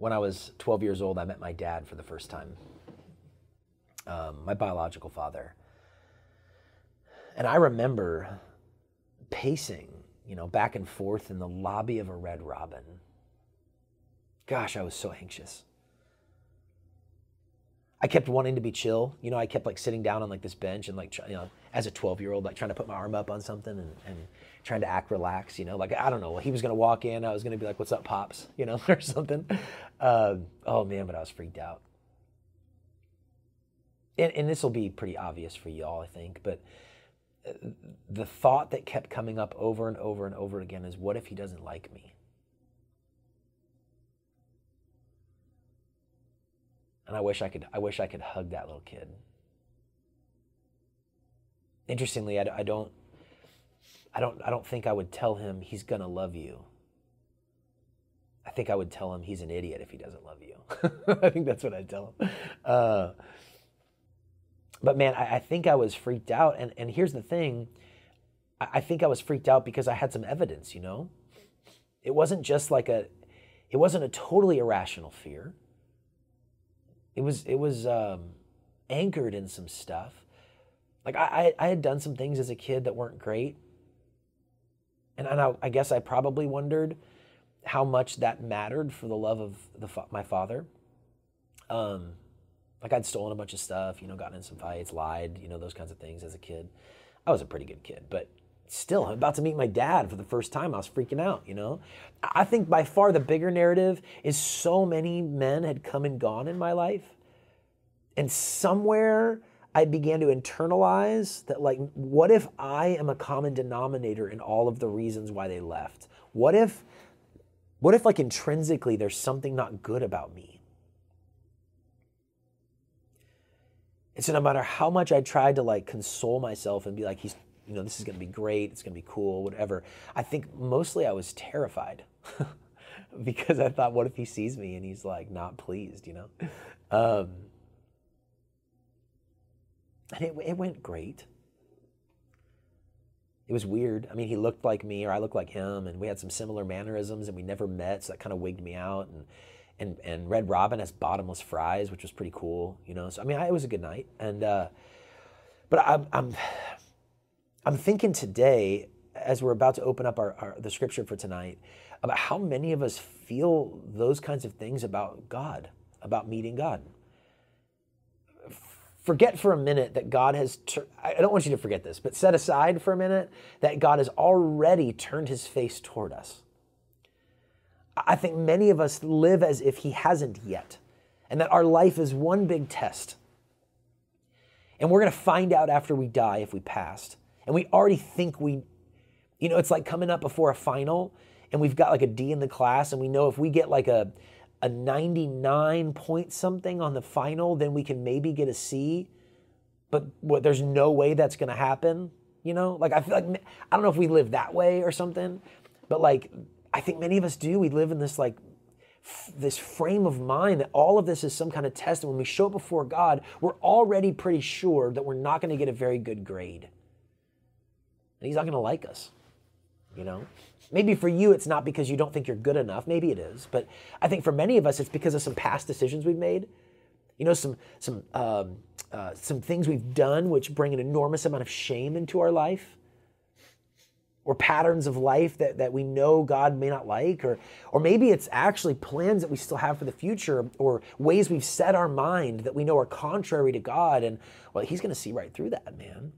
when I was 12 years old, I met my dad for the first time, um, my biological father. And I remember pacing, you know, back and forth in the lobby of a Red Robin. Gosh, I was so anxious. I kept wanting to be chill. You know, I kept like sitting down on like this bench and like, you know, as a 12 year old, like trying to put my arm up on something and, and trying to act relaxed, you know, like, I don't know, he was going to walk in, I was going to be like, what's up, pops, you know, or something. Um, oh man, but I was freaked out. And, and this will be pretty obvious for you all, I think, but uh, the thought that kept coming up over and over and over again is, what if he doesn't like me? And I wish I could, I wish I could hug that little kid. Interestingly, I, I don't, I don't, I don't think I would tell him he's gonna love you. I think I would tell him he's an idiot if he doesn't love you. I think that's what I'd tell him. Uh, but man, I, I, think I was freaked out. And, and here's the thing I, I think I was freaked out because I had some evidence, you know? It wasn't just like a, it wasn't a totally irrational fear. It was it was um, anchored in some stuff. Like I, I had done some things as a kid that weren't great, and, and I, I guess I probably wondered how much that mattered for the love of the my father. Um, like I'd stolen a bunch of stuff, you know, gotten in some fights, lied, you know, those kinds of things as a kid. I was a pretty good kid, but still, I'm about to meet my dad for the first time. I was freaking out, you know? I think by far the bigger narrative is so many men had come and gone in my life. And somewhere I began to internalize that, like, what if I am a common denominator in all of the reasons why they left? What if, what if, like, intrinsically there's something not good about me? And so no matter how much I tried to like console myself and be like, he's you know, this is to be great, it's to be cool, whatever. I think mostly I was terrified because I thought, what if he sees me and he's like not pleased, you know? Um, and it, it went great. It was weird. I mean, he looked like me or I looked like him, and we had some similar mannerisms, and we never met, so that kind of wigged me out. And and and Red Robin has bottomless fries, which was pretty cool, you know. So I mean, I, it was a good night, and uh, but I'm I'm I'm thinking today, as we're about to open up our, our, the scripture for tonight, about how many of us feel those kinds of things about God, about meeting God. Forget for a minute that God has, tur- I don't want you to forget this, but set aside for a minute that God has already turned his face toward us. I think many of us live as if he hasn't yet, and that our life is one big test. And we're going to find out after we die if we passed and we already think we, you know, it's like coming up before a final and we've got like a D in the class and we know if we get like a, a 99 point something on the final, then we can maybe get a C. But what, there's no way that's going to happen. You know, like I feel like, I don't know if we live that way or something, but like I think many of us do. We live in this like this frame of mind that all of this is some kind of test. And when we show up before God, we're already pretty sure that we're not going to get a very good grade and he's not going to like us. You know? Maybe for you, it's not because you don't think you're good enough. Maybe it is. But I think for many of us, it's because of some past decisions we've made. You know, some, some, um, uh, some things we've done which bring an enormous amount of shame into our life. Or patterns of life that, that we know God may not like, or, or maybe it's actually plans that we still have for the future, or ways we've set our mind that we know are contrary to God. And well, He's going to see right through that, man.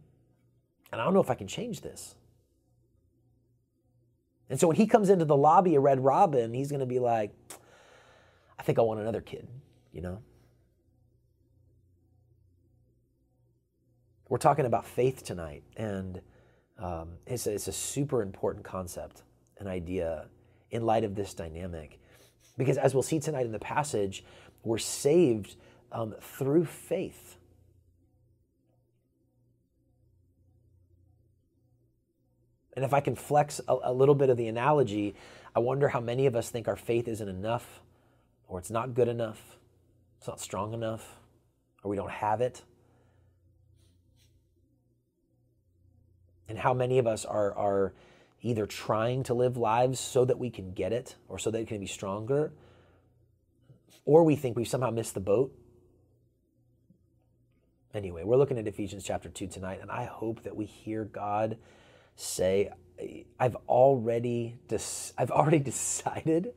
And I don't know if I can change this. And so when he comes into the lobby of Red Robin, he's going to be like, I think I want another kid, you know? We're talking about faith tonight, and um, it's, a, it's a super important concept, an idea in light of this dynamic. Because as we'll see tonight in the passage, we're saved um, through faith. And if I can flex a, a, little bit of the analogy, I wonder how many of us think our faith isn't enough, or it's not good enough, it's not strong enough, or we don't have it. And how many of us are, are either trying to live lives so that we can get it or so that it can be stronger, or we think we've somehow missed the boat. Anyway, we're looking at Ephesians chapter 2 tonight, and I hope that we hear God say, I've already, I've already decided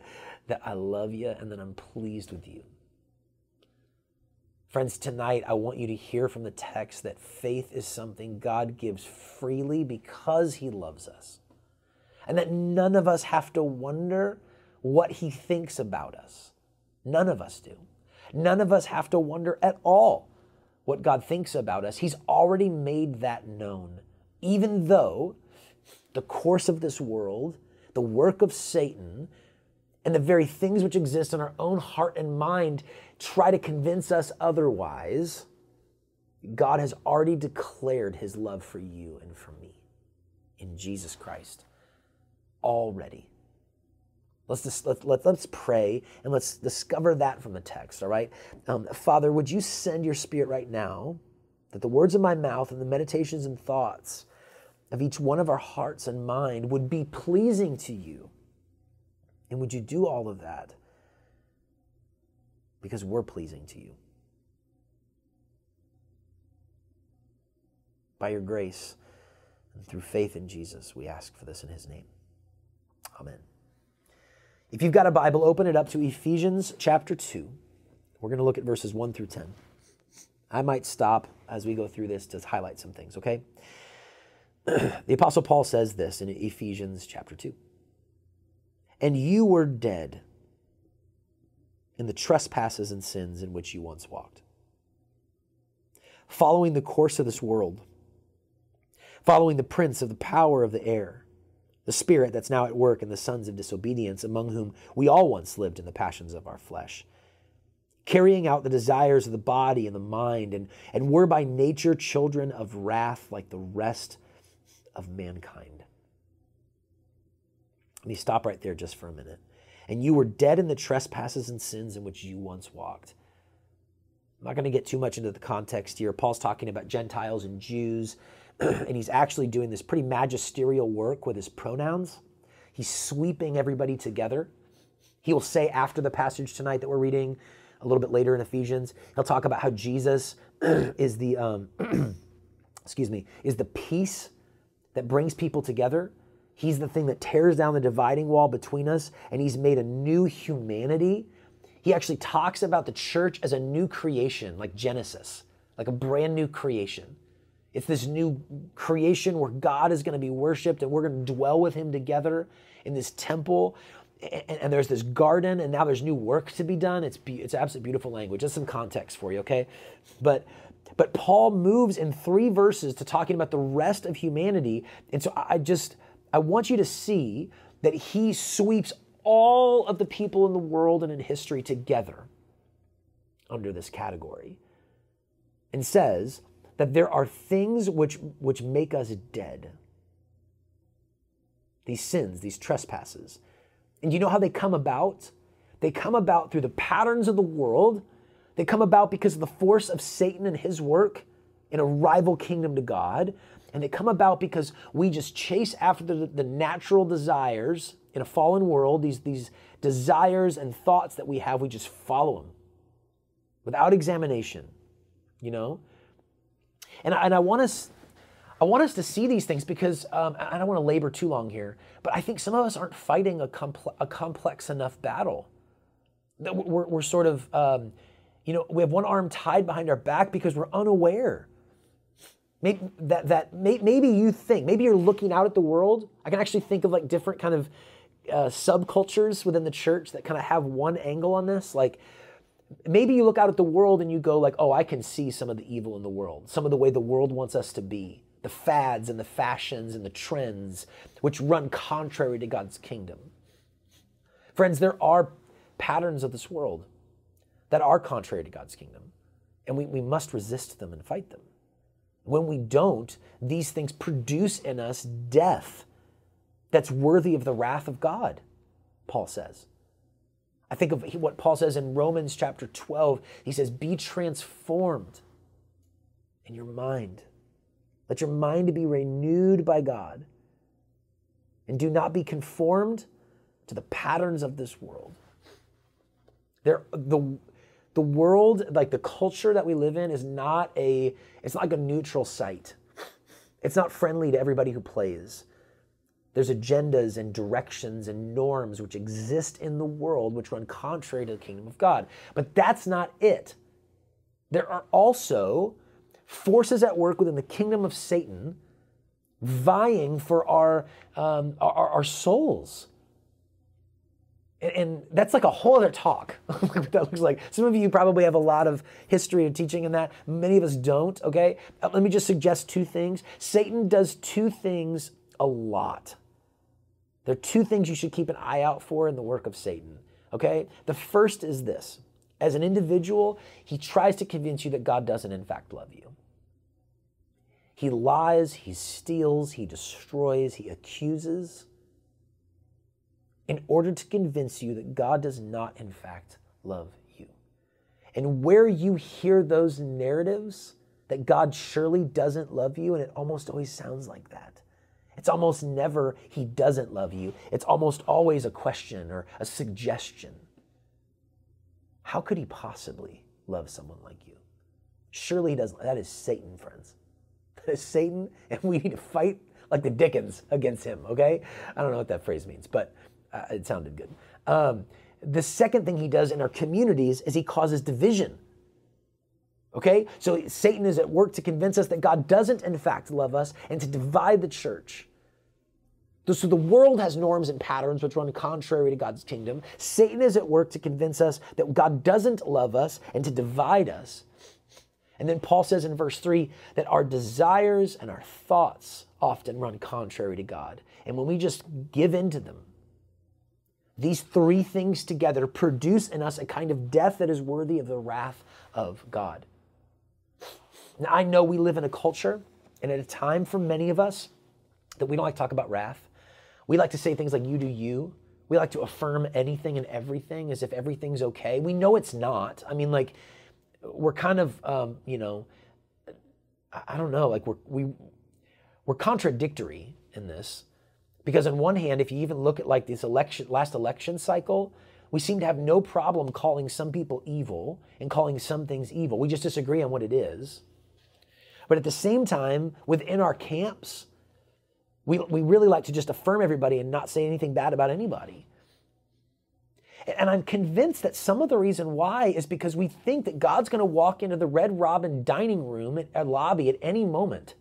that I love you and that I'm pleased with you. Friends, tonight I want you to hear from the text that faith is something God gives freely because He loves us. And that none of us have to wonder what He thinks about us. None of us do. None of us have to wonder at all what God thinks about us. He's already made that known, even though the course of this world, the work of Satan, and the very things which exist in our own heart and mind try to convince us otherwise, God has already declared his love for you and for me in Jesus Christ already. Let's just let, let, let's pray and let's discover that from the text, all right? Um, Father, would you send your spirit right now that the words of my mouth and the meditations and thoughts of each one of our hearts and mind would be pleasing to you? And would you do all of that because we're pleasing to you? By your grace and through faith in Jesus, we ask for this in his name. Amen. If you've got a Bible, open it up to Ephesians chapter 2. We're going to look at verses 1 through 10. I might stop as we go through this to highlight some things, okay? the Apostle Paul says this in Ephesians chapter 2. And you were dead in the trespasses and sins in which you once walked, following the course of this world, following the prince of the power of the air the spirit that's now at work in the sons of disobedience, among whom we all once lived in the passions of our flesh, carrying out the desires of the body and the mind, and, and were by nature children of wrath like the rest of mankind. Let me stop right there just for a minute. And you were dead in the trespasses and sins in which you once walked. I'm not going to get too much into the context here. Paul's talking about Gentiles and Jews and he's actually doing this pretty magisterial work with his pronouns. He's sweeping everybody together. He will say after the passage tonight that we're reading, a little bit later in Ephesians, he'll talk about how Jesus is the um, excuse me is the peace that brings people together. He's the thing that tears down the dividing wall between us, and he's made a new humanity. He actually talks about the church as a new creation, like Genesis, like a brand new creation. It's this new creation where God is going to be worshiped and we're going to dwell with Him together in this temple. And, and, there's this garden, and now there's new work to be done. It's be, it's absolutely beautiful language. Just some context for you, okay? But but Paul moves in three verses to talking about the rest of humanity, and so I just I want you to see that he sweeps all of the people in the world and in history together under this category, and says that there are things which, which make us dead. These sins, these trespasses. And you know how they come about? They come about through the patterns of the world. They come about because of the force of Satan and his work in a rival kingdom to God. And they come about because we just chase after the, the natural desires in a fallen world, these, these desires and thoughts that we have, we just follow them without examination, you know? And and I want us, I want us to see these things because um, I don't want to labor too long here, but I think some of us aren't fighting a, comple- a complex enough battle. We're, we're sort of, um, you know, we have one arm tied behind our back because we're unaware. Maybe that, that may, maybe you think, maybe you're looking out at the world. I can actually think of like different kind of uh, subcultures within the church that kind of have one angle on this. Like, maybe you look out at the world and you go like oh i can see some of the evil in the world some of the way the world wants us to be the fads and the fashions and the trends which run contrary to god's kingdom friends there are patterns of this world that are contrary to god's kingdom and we, we must resist them and fight them when we don't these things produce in us death that's worthy of the wrath of god paul says I think of what Paul says in Romans chapter 12. He says, Be transformed in your mind. Let your mind be renewed by God. And do not be conformed to the patterns of this world. There, the, the world, like the culture that we live in, is not a, it's not like a neutral site. It's not friendly to everybody who plays. There's agendas and directions and norms which exist in the world which run contrary to the kingdom of God. But that's not it. There are also forces at work within the kingdom of Satan vying for our, um, our, our souls. And, that's like a whole other talk. that looks like. Some of you probably have a lot of history of teaching in that. Many of us don't, okay? Uh, let me just suggest two things. Satan does two things a lot. There are two things you should keep an eye out for in the work of Satan, okay? The first is this as an individual, he tries to convince you that God doesn't, in fact, love you. He lies, he steals, he destroys, he accuses in order to convince you that God does not, in fact, love you. And where you hear those narratives that God surely doesn't love you, and it almost always sounds like that. It's almost never, He doesn't love you. It's almost always a question or a suggestion. How could he possibly love someone like you? Surely he doesn't. That is Satan, friends. That is Satan, and we need to fight like the Dickens against him, okay? I don't know what that phrase means, but uh, it sounded good. Um, the second thing he does in our communities is he causes division. Okay? So Satan is at work to convince us that God doesn't, in fact, love us and to divide the church. So the world has norms and patterns which run contrary to God's kingdom. Satan is at work to convince us that God doesn't love us and to divide us. And then Paul says in verse 3 that our desires and our thoughts often run contrary to God. And when we just give in to them, these three things together produce in us a kind of death that is worthy of the wrath of God. Now, I know we live in a culture and at a time for many of us that we don't like to talk about wrath. We like to say things like, you do you. We like to affirm anything and everything as if everything's okay. We know it's not. I mean, like, we're kind of, um, you know, I don't know, like, we're, we, we're contradictory in this. Because on one hand, if you even look at like this election, last election cycle, we seem to have no problem calling some people evil and calling some things evil. We just disagree on what it is. But at the same time, within our camps, we, we really like to just affirm everybody and not say anything bad about anybody. And I'm convinced that some of the reason why is because we think that God's going to walk into the Red Robin dining room at, at lobby at any moment.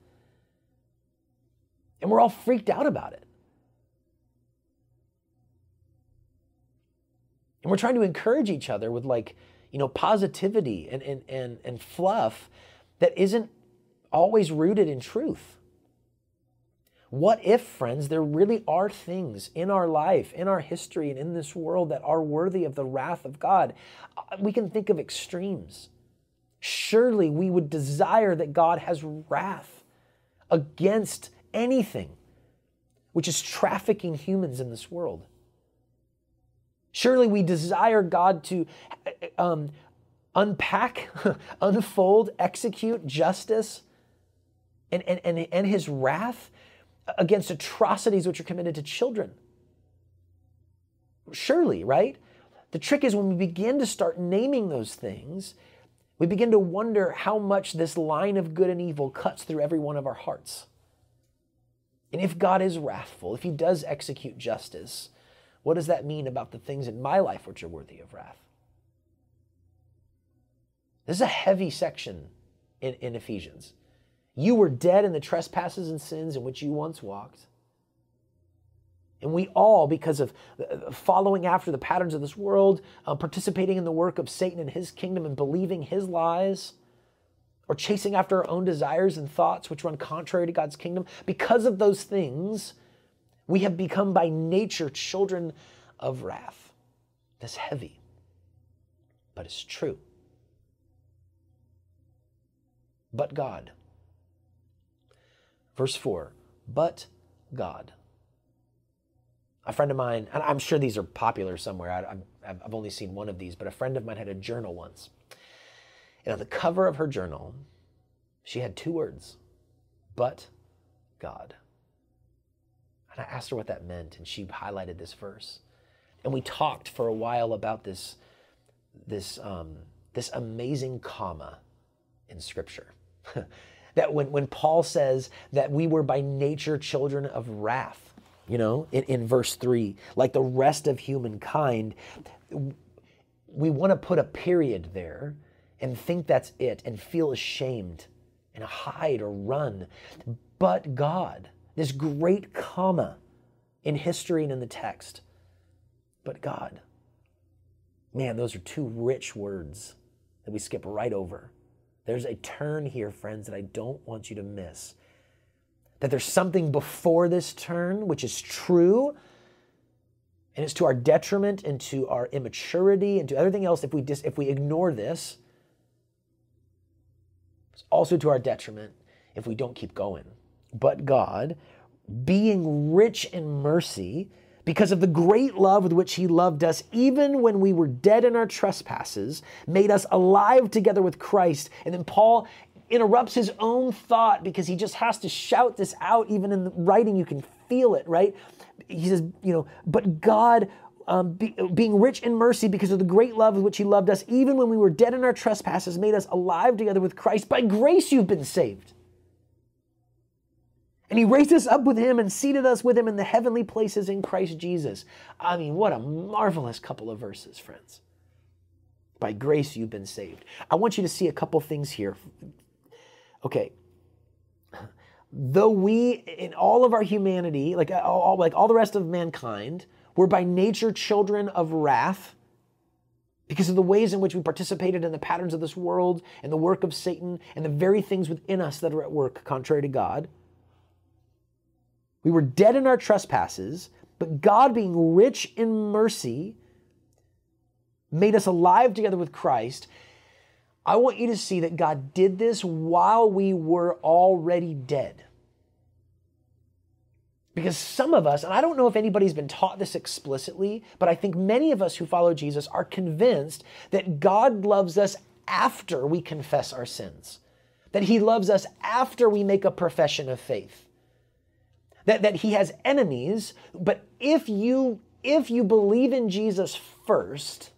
And we're all freaked out about it. And we're trying to encourage each other with like, you know, positivity and, and, and, and fluff that isn't always rooted in truth. What if, friends, there really are things in our life, in our history, and in this world that are worthy of the wrath of God? Uh, we can think of extremes. Surely we would desire that God has wrath against anything which is trafficking humans in this world. Surely we desire God to um, unpack, unfold, execute justice and, and, and, and his wrath against atrocities which are committed to children. Surely, right? The trick is when we begin to start naming those things, we begin to wonder how much this line of good and evil cuts through every one of our hearts. And if God is wrathful, if He does execute justice, what does that mean about the things in my life which are worthy of wrath? This is a heavy section in, in Ephesians. You were dead in the trespasses and sins in which you once walked. And we all, because of uh, following after the patterns of this world, uh, participating in the work of Satan and his kingdom and believing his lies, or chasing after our own desires and thoughts which run contrary to God's kingdom, because of those things, we have become by nature children of wrath. That's heavy, but it's true. But God. Verse 4 But God. A friend of mine, and I'm sure these are popular somewhere, I, have only seen one of these, but a friend of mine had a journal once. And on the cover of her journal, she had two words, but God. And I asked her what that meant, and she highlighted this verse. And we talked for a while about this, this, um, this amazing comma in Scripture. that when, when Paul says that we were by nature children of wrath, you know, in, in verse 3, like the rest of humankind, we want to put a period there and think that's it and feel ashamed and hide or run. But God, this great comma in history and in the text, but God. Man, those are two rich words that we skip right over. There's a turn here, friends, that I don't want you to miss. That there's something before this turn which is true, and it's to our detriment and to our immaturity and to everything else if we dis- if we ignore this. It's also to our detriment if we don't keep going. But God, being rich in mercy, because of the great love with which he loved us, even when we were dead in our trespasses, made us alive together with Christ. And then Paul interrupts his own thought because he just has to shout this out. Even in the writing, you can feel it, right? He says, you know, but God, um, be, being rich in mercy because of the great love with which he loved us, even when we were dead in our trespasses, made us alive together with Christ. By grace, you've been saved. And he raised us up with him and seated us with him in the heavenly places in Christ Jesus. I mean, what a marvelous couple of verses, friends. By grace you've been saved. I want you to see a couple things here. Okay. Though we, in all of our humanity, like all, like all the rest of mankind, we're by nature children of wrath because of the ways in which we participated in the patterns of this world and the work of Satan and the very things within us that are at work contrary to God. We were dead in our trespasses, but God, being rich in mercy, made us alive together with Christ. I want you to see that God did this while we were already dead. Because some of us, and I don't know if anybody's been taught this explicitly, but I think many of us who follow Jesus are convinced that God loves us after we confess our sins, that He loves us after we make a profession of faith that, that he has enemies, but if you if you believe in Jesus first,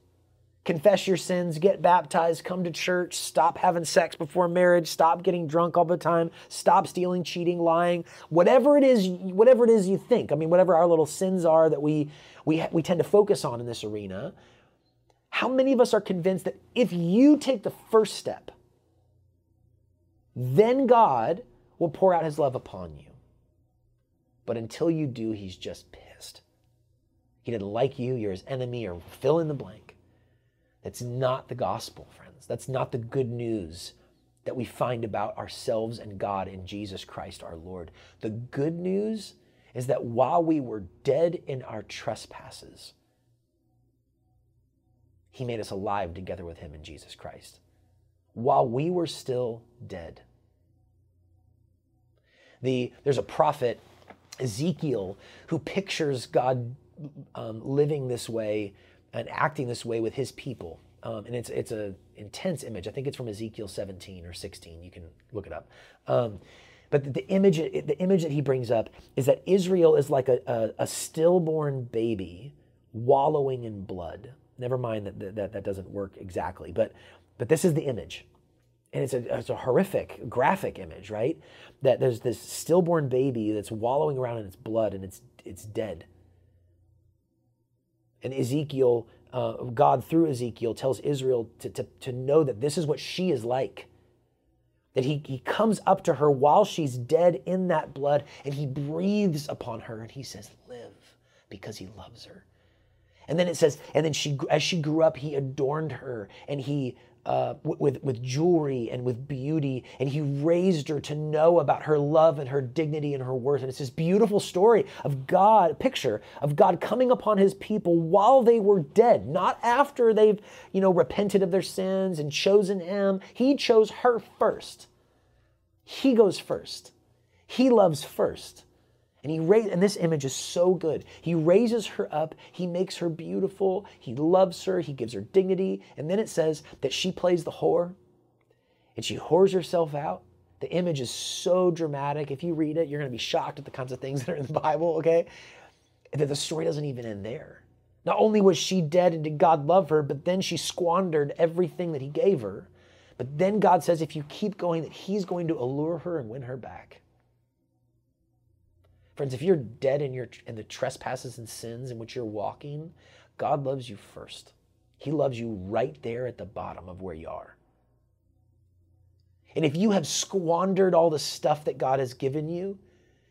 confess your sins, get baptized, come to church, stop having sex before marriage, stop getting drunk all the time, stop stealing, cheating, lying, whatever it is, whatever it is you think. I mean, whatever our little sins are that we we we tend to focus on in this arena. How many of us are convinced that if you take the first step, then God will pour out his love upon you? But until you do, he's just pissed. He didn't like you, you're his enemy, or fill in the blank. That's not the gospel, friends. That's not the good news that we find about ourselves and God in Jesus Christ our Lord. The good news is that while we were dead in our trespasses, he made us alive together with him in Jesus Christ. While we were still dead. The, there's a prophet Ezekiel, who pictures God um, living this way and acting this way with his people. Um, and it's it's a intense image. I think it's from Ezekiel 17 or 16. You can look it up. Um, but the, the, image the image that he brings up is that Israel is like a, a, a stillborn baby wallowing in blood. Never mind that, that that doesn't work exactly, but but this is the image and it's a, it's a horrific graphic image right? That there's this stillborn baby that's wallowing around in its blood and it's it's dead. And ezekiel uh, god through ezekiel tells israel to, to, to know that this is what she is like. That he, he comes up to her while she's dead in that blood and he breathes upon her and he says live because he loves her. And then it says and then she as she grew up he adorned her and he uh, with, with jewelry and with beauty, and he raised her to know about her love and her dignity and her worth. And it's this beautiful story of God, picture of God coming upon his people while they were dead, not after they've, you know, repented of their sins and chosen him. He chose her first. He goes first. He loves first. And he raised, and this image is so good. He raises her up, he makes her beautiful, he loves her, he gives her dignity. And then it says that she plays the whore and she whores herself out. The image is so dramatic. If you read it, you're going to be shocked at the kinds of things that are in the Bible, okay? That the story doesn't even end there. Not only was she dead and did God love her, but then she squandered everything that He gave her. But then God says, if you keep going, that He's going to allure her and win her back. Friends, if you're dead in, your, in the trespasses and sins in which you're walking, God loves you first. He loves you right there at the bottom of where you are. And if you have squandered all the stuff that God has given you,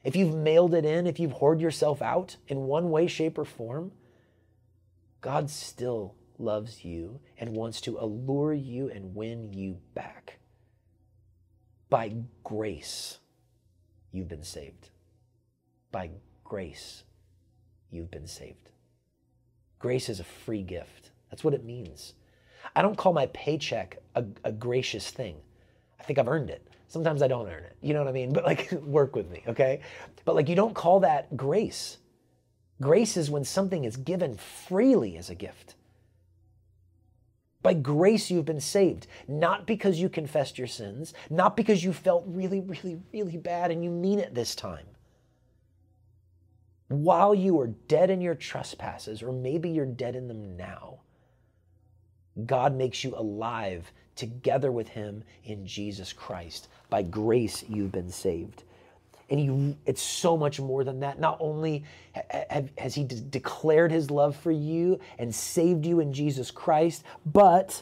if you've mailed it in, if you've hoarded yourself out in one way, shape, or form, God still loves you and wants to allure you and win you back. By grace, you've been saved. By grace, you've been saved. Grace is a free gift. That's what it means. I don't call my paycheck a, a gracious thing. I think I've earned it. Sometimes I don't earn it. You know what I mean? But like, work with me, okay? But like, you don't call that grace. Grace is when something is given freely as a gift. By grace, you've been saved, not because you confessed your sins, not because you felt really, really, really bad and you mean it this time. While you were dead in your trespasses, or maybe you're dead in them now, God makes you alive together with Him in Jesus Christ. By grace, you've been saved. And he, it's so much more than that. Not only has he de- declared his love for you and saved you in Jesus Christ, but,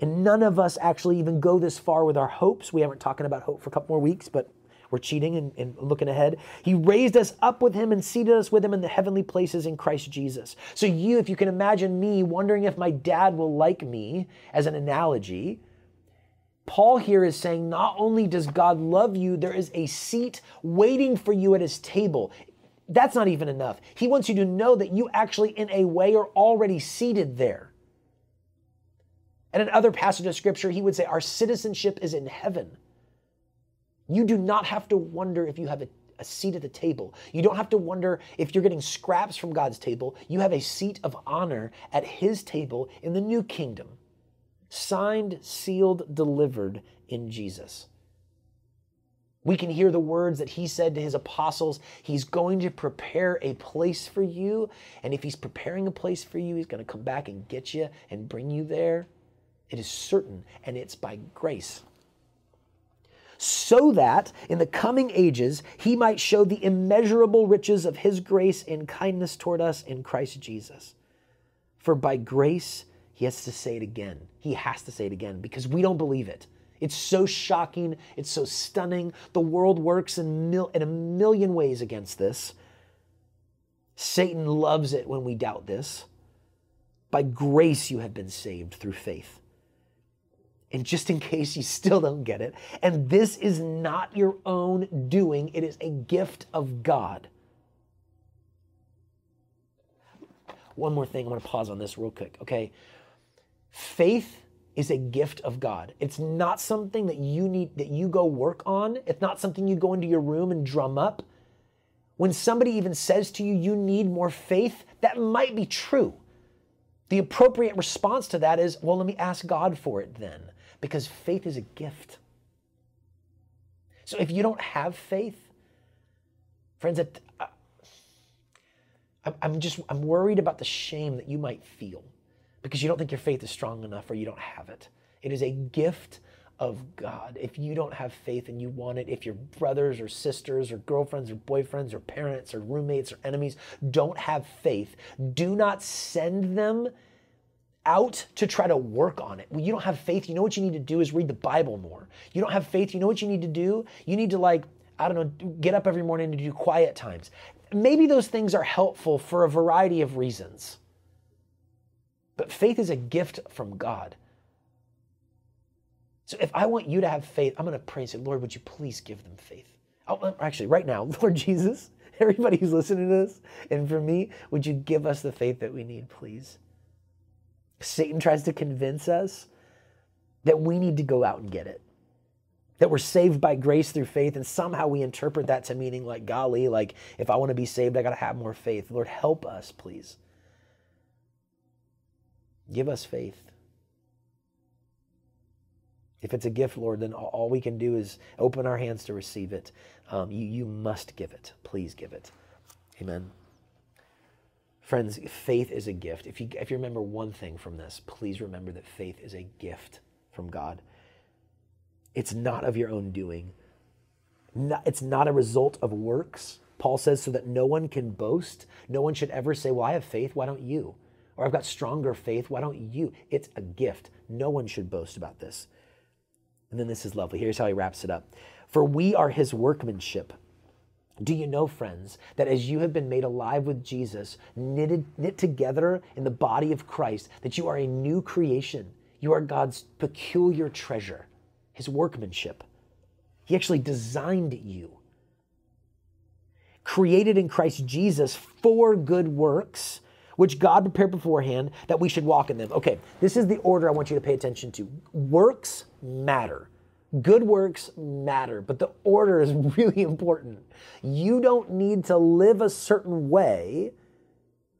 and none of us actually even go this far with our hopes. We haven't talking about hope for a couple more weeks, but we're cheating and, and, looking ahead. He raised us up with him and seated us with him in the heavenly places in Christ Jesus. So, you, if you can imagine me wondering if my dad will like me as an analogy, Paul here is saying not only does God love you, there is a seat waiting for you at his table. That's not even enough. He wants you to know that you actually, in a way, are already seated there. And in other passages of scripture, he would say, Our citizenship is in heaven. You do not have to wonder if you have a, a, seat at the table. You don't have to wonder if you're getting scraps from God's table. You have a seat of honor at his table in the new kingdom signed, sealed, delivered in Jesus. We can hear the words that he said to his apostles He's going to prepare a place for you. And if he's preparing a place for you, he's going to come back and get you and bring you there. It is certain, and it's by grace. So that in the coming ages he might show the immeasurable riches of his grace and kindness toward us in Christ Jesus. For by grace he has to say it again. He has to say it again because we don't believe it. It's so shocking. It's so stunning. The world works in, mil- in a million ways against this. Satan loves it when we doubt this. By grace, you have been saved through faith. And just in case you still don't get it, and this is not your own doing, it is a gift of God. One more thing, I'm to pause on this real quick, okay? Faith is a gift of God. It's not something that you need that you go work on. It's not something you go into your room and drum up. When somebody even says to you you need more faith, that might be true. The appropriate response to that is, well, let me ask God for it then, because faith is a gift. So if you don't have faith, friends, uh, I'm just I'm worried about the shame that you might feel because you don't think your faith is strong enough or you don't have it. It is a gift of God. If you don't have faith and you want it, if your brothers or sisters or girlfriends or boyfriends or parents or roommates or enemies don't have faith, do not send them out to try to work on it. When you don't have faith, you know what you need to do is read the Bible more. You don't have faith, you know what you need to do? You need to like I don't know, get up every morning to do quiet times. Maybe those things are helpful for a variety of reasons. But faith is a gift from God. So if I want you to have faith, I'm going to pray and say, Lord, would you please give them faith? Oh, actually, right now, Lord Jesus, everybody who's listening to this, and for me, would you give us the faith that we need, please? Satan tries to convince us that we need to go out and get it. That we're saved by grace through faith, and somehow we interpret that to meaning like, golly, like if I want to be saved, I got to have more faith. Lord, help us, please. Give us faith. If it's a gift, Lord, then all we can do is open our hands to receive it. Um, you, you must give it. Please give it. Amen. Friends, faith is a gift. If you, if you remember one thing from this, please remember that faith is a gift from God. It's not of your own doing, it's not a result of works. Paul says, so that no one can boast. No one should ever say, Well, I have faith, why don't you? Or I've got stronger faith, why don't you? It's a gift. No one should boast about this. And then this is lovely. Here's how he wraps it up For we are his workmanship do you know, friends, that as you have been made alive with Jesus, knitted, knit together in the body of Christ, that you are a new creation? You are God's peculiar treasure, his workmanship. He actually designed you. Created in Christ Jesus for good works, which God prepared beforehand that we should walk in them. Okay, this is the order I want you to pay attention to. Works matter. Good works matter, but the order is really important. You don't need to live a certain way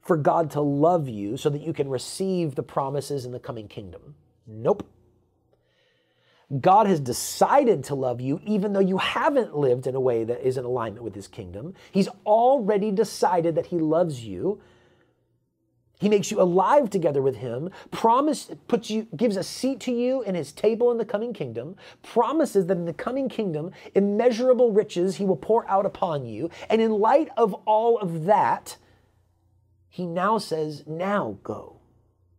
for God to love you so that you can receive the promises in the coming kingdom. Nope. God has decided to love you even though you haven't lived in a way that is in alignment with his kingdom. He's already decided that he loves you he makes you alive together with him, promise puts you gives a seat to you in his table in the coming kingdom, promises that in the coming kingdom immeasurable riches he will pour out upon you. And in light of all of that, he now says, "Now go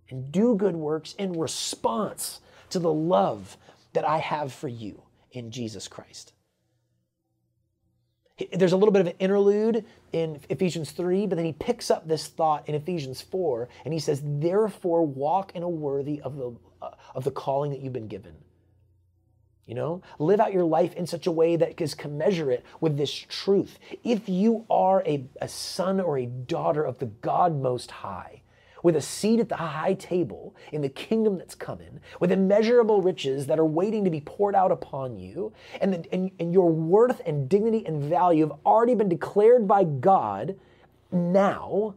and do good works in response to the love that I have for you in Jesus Christ." There's a little bit of an interlude in Ephesians 3, but then he picks up this thought in Ephesians 4, and he says, Therefore, walk in a worthy of the, uh, of the calling that you've been given. You know, live out your life in such a way that is commensurate with this truth. If you are a, a son or a daughter of the God Most High, with a seat at the high table in the kingdom that's coming, with immeasurable riches that are waiting to be poured out upon you, and, the, and, and your worth and dignity and value have already been declared by God now.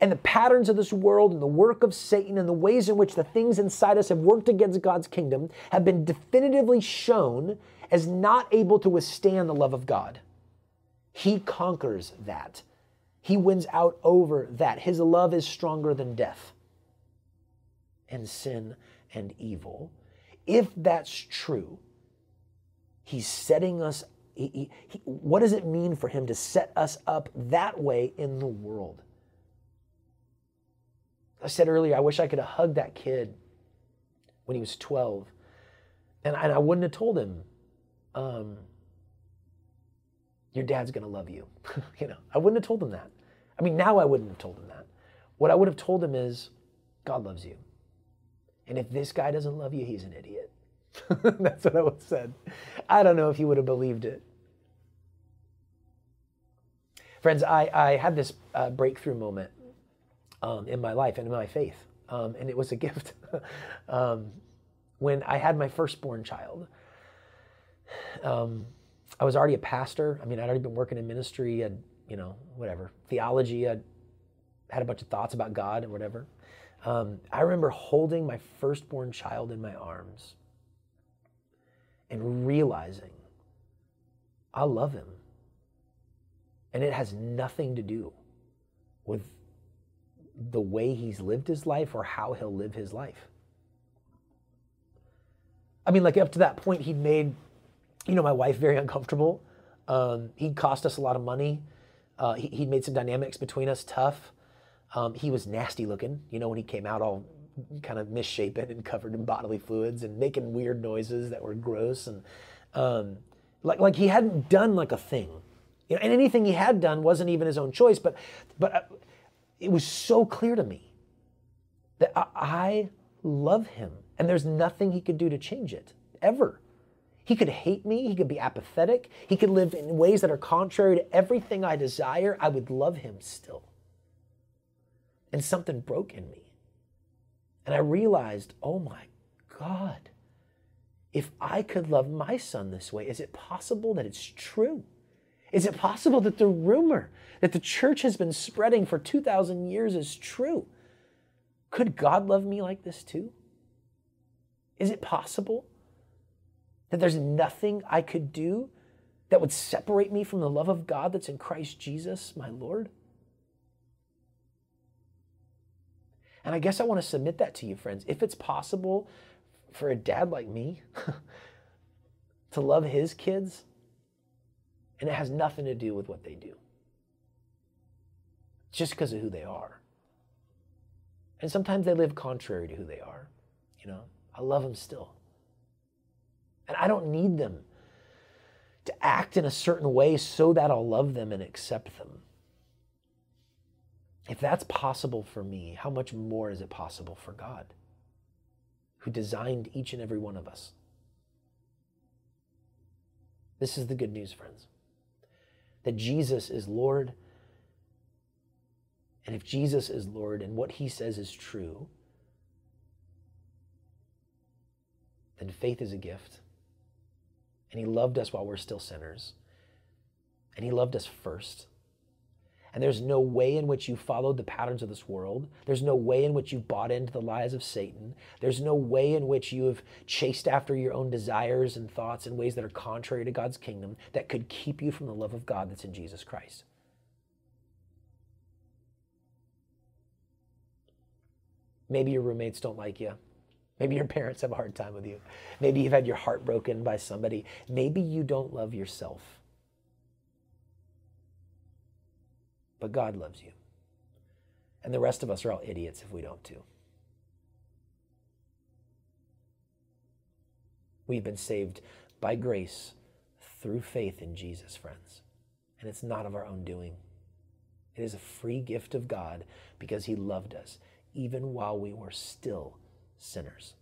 And the patterns of this world and the work of Satan and the ways in which the things inside us have worked against God's kingdom have been definitively shown as not able to withstand the love of God. He conquers that. He wins out over that. His love is stronger than death and sin and evil. If that's true, he's setting us. He, he, he, what does it mean for him to set us up that way in the world? I said earlier, I wish I could have hugged that kid when he was 12. And, and I wouldn't have told him, um, your dad's going to love you. you know, I wouldn't have told him that. I mean, now I wouldn't have told him that. What I would have told him is, God loves you. And if this guy doesn't love you, he's an idiot. That's what I would have said. I don't know if he would have believed it. Friends, I, I had this uh, breakthrough moment um, in my life and in my faith, um, and it was a gift. um, when I had my firstborn child, um, I was already a pastor. I mean, I'd already been working in ministry. I'd you know, whatever, theology. I had a bunch of thoughts about God and whatever. Um, I remember holding my firstborn child in my arms and realizing I love him. And it has nothing to do with the way he's lived his life or how he'll live his life. I mean, like up to that point, he'd made, you know, my wife very uncomfortable. Um, he'd cost us a lot of money. Uh, he, he made some dynamics between us tough. Um, he was nasty looking, you know, when he came out all kind of misshapen and covered in bodily fluids and making weird noises that were gross and um, like like he hadn't done like a thing, you know, and anything he had done wasn't even his own choice. But but uh, it was so clear to me that I, I love him, and there's nothing he could do to change it ever. He could hate me. He could be apathetic. He could live in ways that are contrary to everything I desire. I would love him still. And something broke in me. And I realized, oh my God, if I could love my son this way, is it possible that it's true? Is it possible that the rumor that the church has been spreading for 2,000 years is true? Could God love me like this too? Is it possible? That there's nothing I could do that would separate me from the love of God that's in Christ Jesus, my Lord? And I guess I want to submit that to you, friends. If it's possible for a dad like me to love his kids, and it has nothing to do with what they do, it's just because of who they are. And sometimes they live contrary to who they are. You know, I love them still. And I don't need them to act in a certain way so that I'll love them and accept them. If that's possible for me, how much more is it possible for God, who designed each and every one of us? This is the good news, friends that Jesus is Lord. And if Jesus is Lord and what he says is true, then faith is a gift. And he loved us while we're still sinners. And he loved us first. And there's no way in which you followed the patterns of this world. There's no way in which you bought into the lies of Satan. There's no way in which you have chased after your own desires and thoughts in ways that are contrary to God's kingdom that could keep you from the love of God that's in Jesus Christ. Maybe your roommates don't like you. Maybe your parents have a hard time with you. Maybe you've had your heart broken by somebody. Maybe you don't love yourself. But God loves you. And the rest of us are all idiots if we don't too. We've been saved by grace through faith in Jesus, friends. And it's not of our own doing. It is a free gift of God because He loved us even while we were still sinners.